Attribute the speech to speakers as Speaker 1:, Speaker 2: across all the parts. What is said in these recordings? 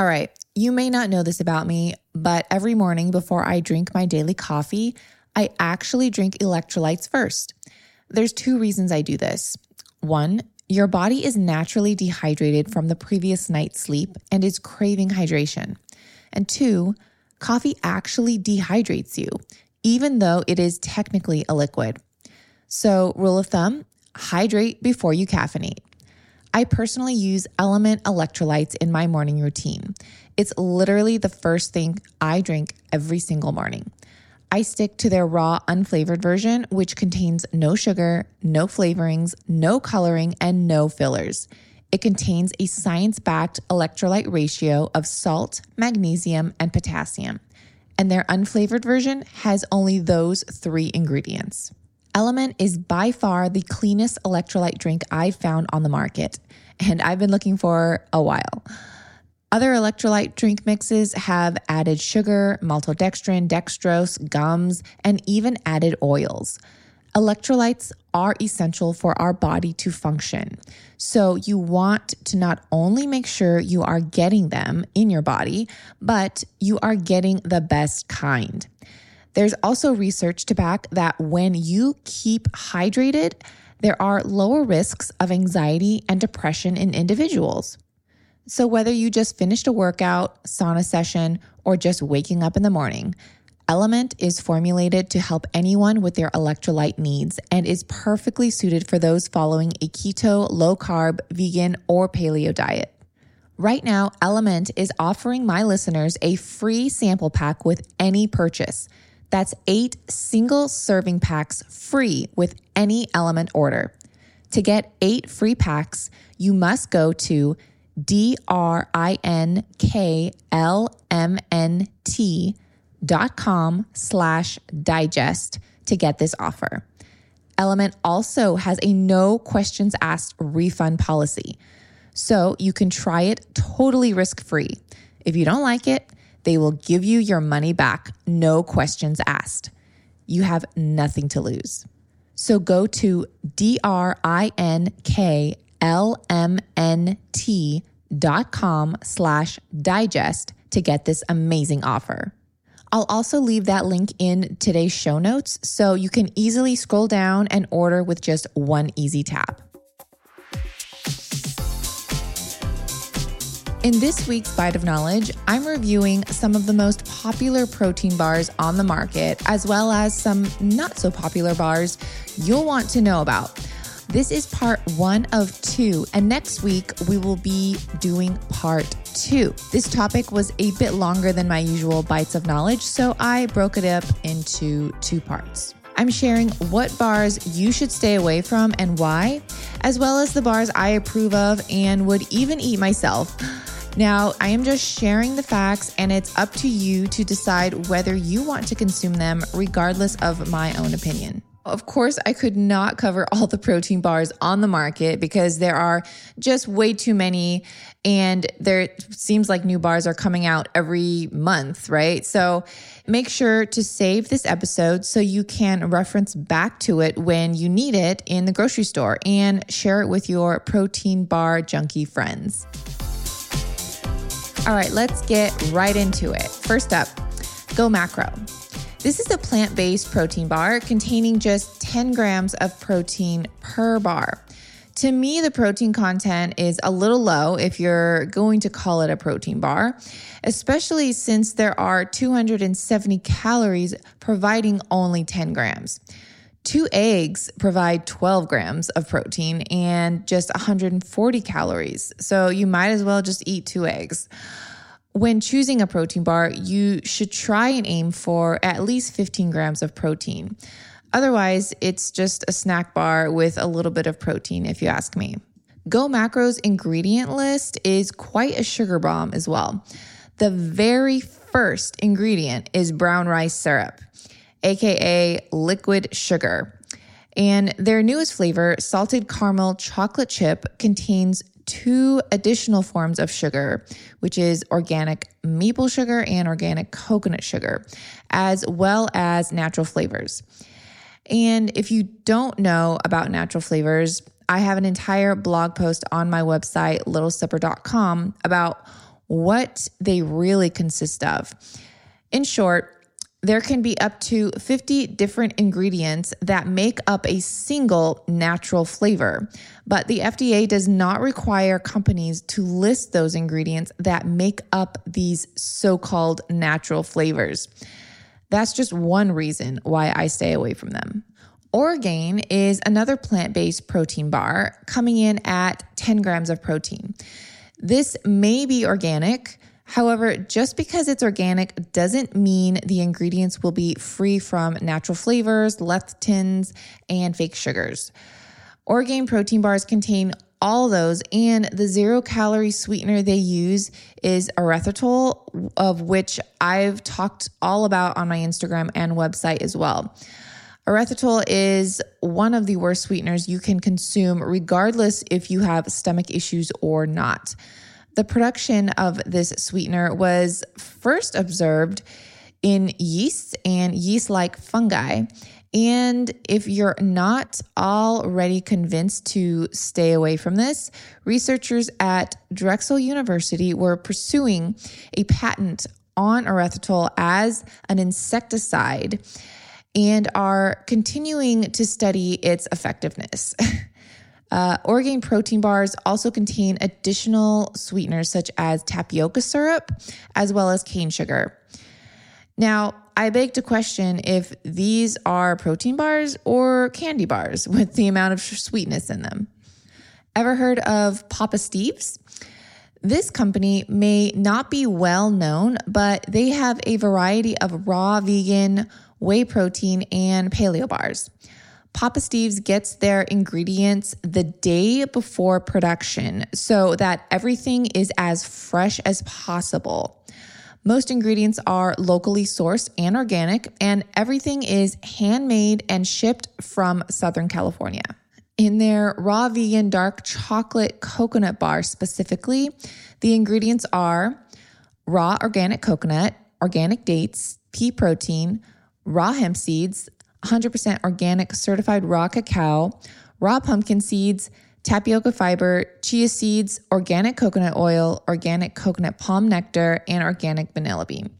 Speaker 1: All right, you may not know this about me, but every morning before I drink my daily coffee, I actually drink electrolytes first. There's two reasons I do this. One, your body is naturally dehydrated from the previous night's sleep and is craving hydration. And two, coffee actually dehydrates you, even though it is technically a liquid. So, rule of thumb hydrate before you caffeinate. I personally use Element electrolytes in my morning routine. It's literally the first thing I drink every single morning. I stick to their raw, unflavored version, which contains no sugar, no flavorings, no coloring, and no fillers. It contains a science backed electrolyte ratio of salt, magnesium, and potassium. And their unflavored version has only those three ingredients. Element is by far the cleanest electrolyte drink I've found on the market, and I've been looking for a while. Other electrolyte drink mixes have added sugar, maltodextrin, dextrose, gums, and even added oils. Electrolytes are essential for our body to function. So, you want to not only make sure you are getting them in your body, but you are getting the best kind. There's also research to back that when you keep hydrated, there are lower risks of anxiety and depression in individuals. So, whether you just finished a workout, sauna session, or just waking up in the morning, Element is formulated to help anyone with their electrolyte needs and is perfectly suited for those following a keto, low carb, vegan, or paleo diet. Right now, Element is offering my listeners a free sample pack with any purchase. That's eight single serving packs free with any Element order. To get eight free packs, you must go to D R I N K L M N T dot com slash digest to get this offer. Element also has a no questions asked refund policy. So you can try it totally risk free. If you don't like it, they will give you your money back, no questions asked. You have nothing to lose. So go to D R I N K L M N T dot com slash digest to get this amazing offer. I'll also leave that link in today's show notes so you can easily scroll down and order with just one easy tap. In this week's Bite of Knowledge, I'm reviewing some of the most popular protein bars on the market, as well as some not so popular bars you'll want to know about. This is part one of two, and next week we will be doing part two. This topic was a bit longer than my usual bites of knowledge, so I broke it up into two parts. I'm sharing what bars you should stay away from and why, as well as the bars I approve of and would even eat myself. Now, I am just sharing the facts, and it's up to you to decide whether you want to consume them, regardless of my own opinion. Of course, I could not cover all the protein bars on the market because there are just way too many. And there seems like new bars are coming out every month, right? So make sure to save this episode so you can reference back to it when you need it in the grocery store and share it with your protein bar junkie friends. All right, let's get right into it. First up, Go Macro. This is a plant based protein bar containing just 10 grams of protein per bar. To me, the protein content is a little low if you're going to call it a protein bar, especially since there are 270 calories providing only 10 grams. Two eggs provide 12 grams of protein and just 140 calories. So you might as well just eat two eggs. When choosing a protein bar, you should try and aim for at least 15 grams of protein. Otherwise, it's just a snack bar with a little bit of protein, if you ask me. Go Macro's ingredient list is quite a sugar bomb as well. The very first ingredient is brown rice syrup, aka liquid sugar. And their newest flavor, salted caramel chocolate chip, contains two additional forms of sugar, which is organic maple sugar and organic coconut sugar, as well as natural flavors. And if you don't know about natural flavors, I have an entire blog post on my website, lilsipper.com, about what they really consist of. In short, there can be up to 50 different ingredients that make up a single natural flavor, but the FDA does not require companies to list those ingredients that make up these so called natural flavors. That's just one reason why I stay away from them. Orgain is another plant based protein bar coming in at 10 grams of protein. This may be organic. However, just because it's organic doesn't mean the ingredients will be free from natural flavors, lectins, and fake sugars. Orgain protein bars contain all those, and the zero calorie sweetener they use is erythritol, of which I've talked all about on my Instagram and website as well. Erythritol is one of the worst sweeteners you can consume, regardless if you have stomach issues or not. The production of this sweetener was first observed in yeasts and yeast like fungi. And if you're not already convinced to stay away from this, researchers at Drexel University were pursuing a patent on erythritol as an insecticide and are continuing to study its effectiveness. Uh, protein bars also contain additional sweeteners such as tapioca syrup as well as cane sugar. Now, I beg to question if these are protein bars or candy bars with the amount of sweetness in them. Ever heard of Papa Steve's? This company may not be well known, but they have a variety of raw vegan whey protein, and paleo bars. Papa Steve's gets their ingredients the day before production so that everything is as fresh as possible. Most ingredients are locally sourced and organic, and everything is handmade and shipped from Southern California. In their raw vegan dark chocolate coconut bar specifically, the ingredients are raw organic coconut, organic dates, pea protein, raw hemp seeds, 100% organic certified raw cacao, raw pumpkin seeds, tapioca fiber, chia seeds, organic coconut oil, organic coconut palm nectar, and organic vanilla bean.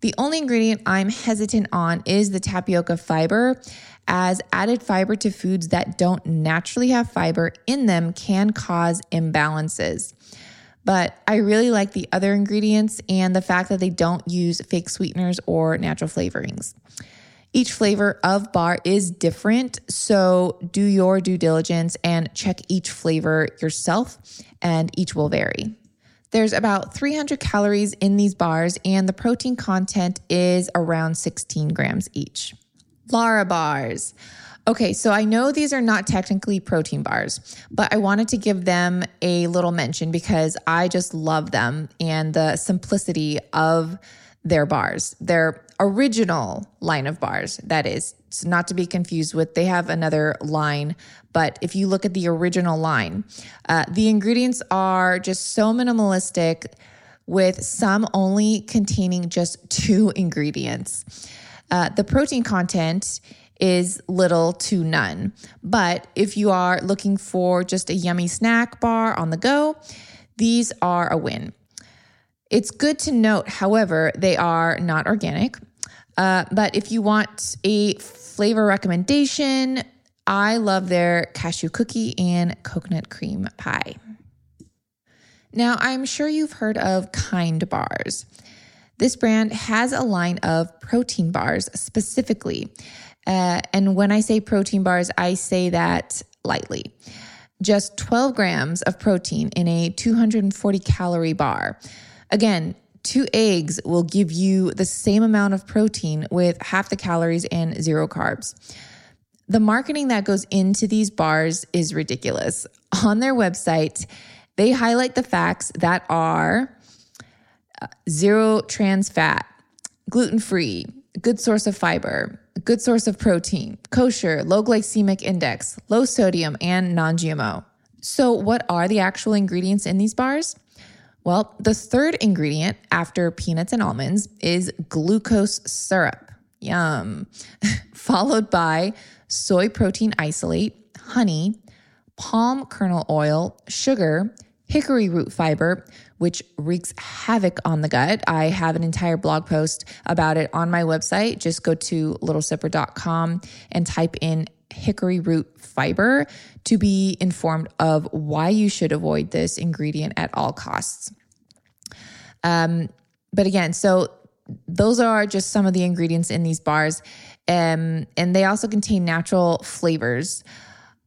Speaker 1: The only ingredient I'm hesitant on is the tapioca fiber, as added fiber to foods that don't naturally have fiber in them can cause imbalances. But I really like the other ingredients and the fact that they don't use fake sweeteners or natural flavorings. Each flavor of bar is different, so do your due diligence and check each flavor yourself, and each will vary. There's about 300 calories in these bars, and the protein content is around 16 grams each. Lara bars. Okay, so I know these are not technically protein bars, but I wanted to give them a little mention because I just love them and the simplicity of their bars. Their original line of bars, that is, it's not to be confused with, they have another line, but if you look at the original line, uh, the ingredients are just so minimalistic with some only containing just two ingredients. Uh, the protein content is little to none. But if you are looking for just a yummy snack bar on the go, these are a win. It's good to note, however, they are not organic. Uh, but if you want a flavor recommendation, I love their cashew cookie and coconut cream pie. Now, I'm sure you've heard of Kind Bars. This brand has a line of protein bars specifically. Uh, and when I say protein bars, I say that lightly. Just 12 grams of protein in a 240 calorie bar. Again, two eggs will give you the same amount of protein with half the calories and zero carbs. The marketing that goes into these bars is ridiculous. On their website, they highlight the facts that are uh, zero trans fat, gluten free, good source of fiber, good source of protein, kosher, low glycemic index, low sodium, and non GMO. So, what are the actual ingredients in these bars? Well, the third ingredient after peanuts and almonds is glucose syrup. Yum. Followed by soy protein isolate, honey, palm kernel oil, sugar, chicory root fiber, which wreaks havoc on the gut. I have an entire blog post about it on my website. Just go to lilsipper.com and type in chicory root fiber to be informed of why you should avoid this ingredient at all costs. Um, but again, so those are just some of the ingredients in these bars. Um, and they also contain natural flavors.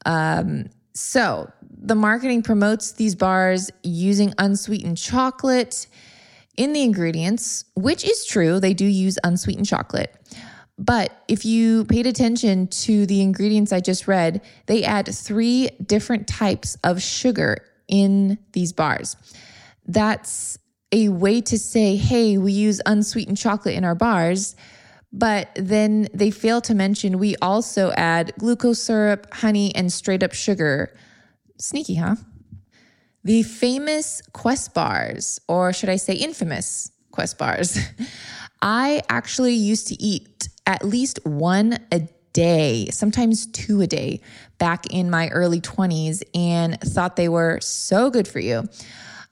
Speaker 1: Um, so the marketing promotes these bars using unsweetened chocolate in the ingredients, which is true. They do use unsweetened chocolate. But if you paid attention to the ingredients I just read, they add three different types of sugar in these bars. That's a way to say, hey, we use unsweetened chocolate in our bars. But then they fail to mention we also add glucose syrup, honey, and straight up sugar. Sneaky, huh? The famous Quest bars, or should I say infamous Quest bars, I actually used to eat at least one a day, sometimes two a day, back in my early 20s and thought they were so good for you.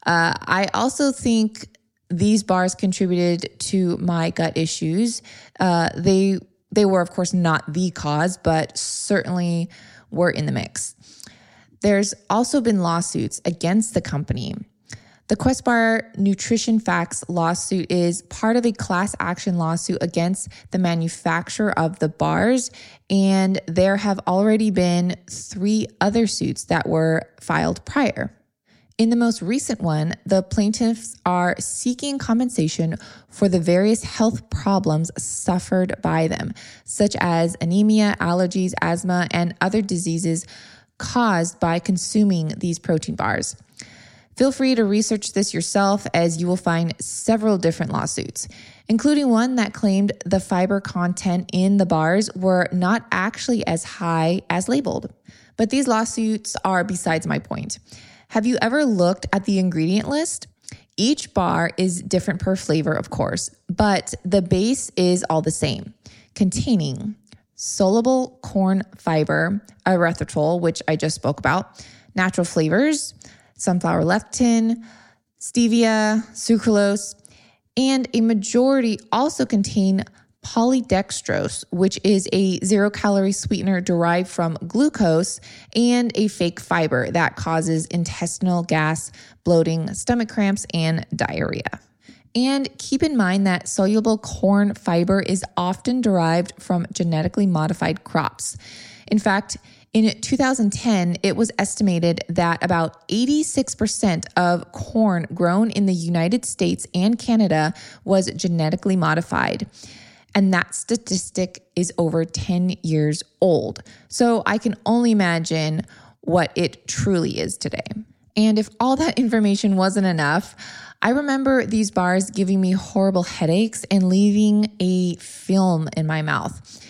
Speaker 1: Uh, I also think these bars contributed to my gut issues. Uh, they they were, of course, not the cause, but certainly were in the mix. There's also been lawsuits against the company. The Quest Bar Nutrition Facts lawsuit is part of a class action lawsuit against the manufacturer of the bars, and there have already been three other suits that were filed prior. In the most recent one, the plaintiffs are seeking compensation for the various health problems suffered by them, such as anemia, allergies, asthma, and other diseases caused by consuming these protein bars. Feel free to research this yourself as you will find several different lawsuits, including one that claimed the fiber content in the bars were not actually as high as labeled. But these lawsuits are besides my point. Have you ever looked at the ingredient list? Each bar is different per flavor, of course, but the base is all the same, containing soluble corn fiber, erythritol, which I just spoke about, natural flavors, sunflower lecithin, stevia, sucralose, and a majority also contain polydextrose, which is a zero calorie sweetener derived from glucose and a fake fiber that causes intestinal gas, bloating, stomach cramps, and diarrhea. And keep in mind that soluble corn fiber is often derived from genetically modified crops. In fact, in 2010, it was estimated that about 86% of corn grown in the United States and Canada was genetically modified. And that statistic is over 10 years old. So I can only imagine what it truly is today. And if all that information wasn't enough, I remember these bars giving me horrible headaches and leaving a film in my mouth.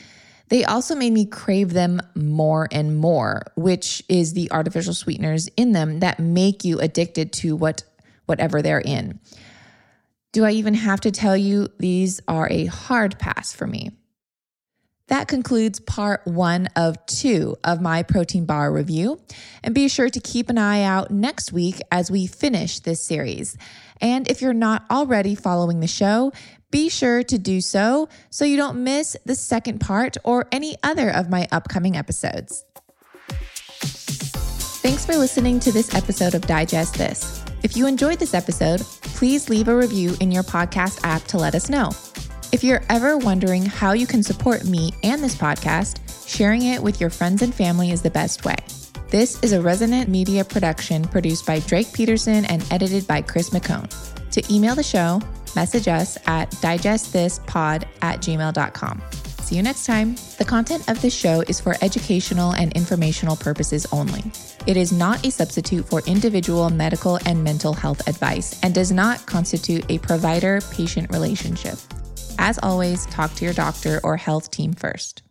Speaker 1: They also made me crave them more and more, which is the artificial sweeteners in them that make you addicted to what whatever they're in. Do I even have to tell you these are a hard pass for me? That concludes part one of two of my protein bar review. And be sure to keep an eye out next week as we finish this series. And if you're not already following the show, be sure to do so so you don't miss the second part or any other of my upcoming episodes. Thanks for listening to this episode of Digest This. If you enjoyed this episode, please leave a review in your podcast app to let us know. If you're ever wondering how you can support me and this podcast, sharing it with your friends and family is the best way. This is a Resonant Media production produced by Drake Peterson and edited by Chris McCone. To email the show, message us at digestthispod at gmail.com. See you next time. The content of this show is for educational and informational purposes only. It is not a substitute for individual medical and mental health advice and does not constitute a provider patient relationship. As always, talk to your doctor or health team first.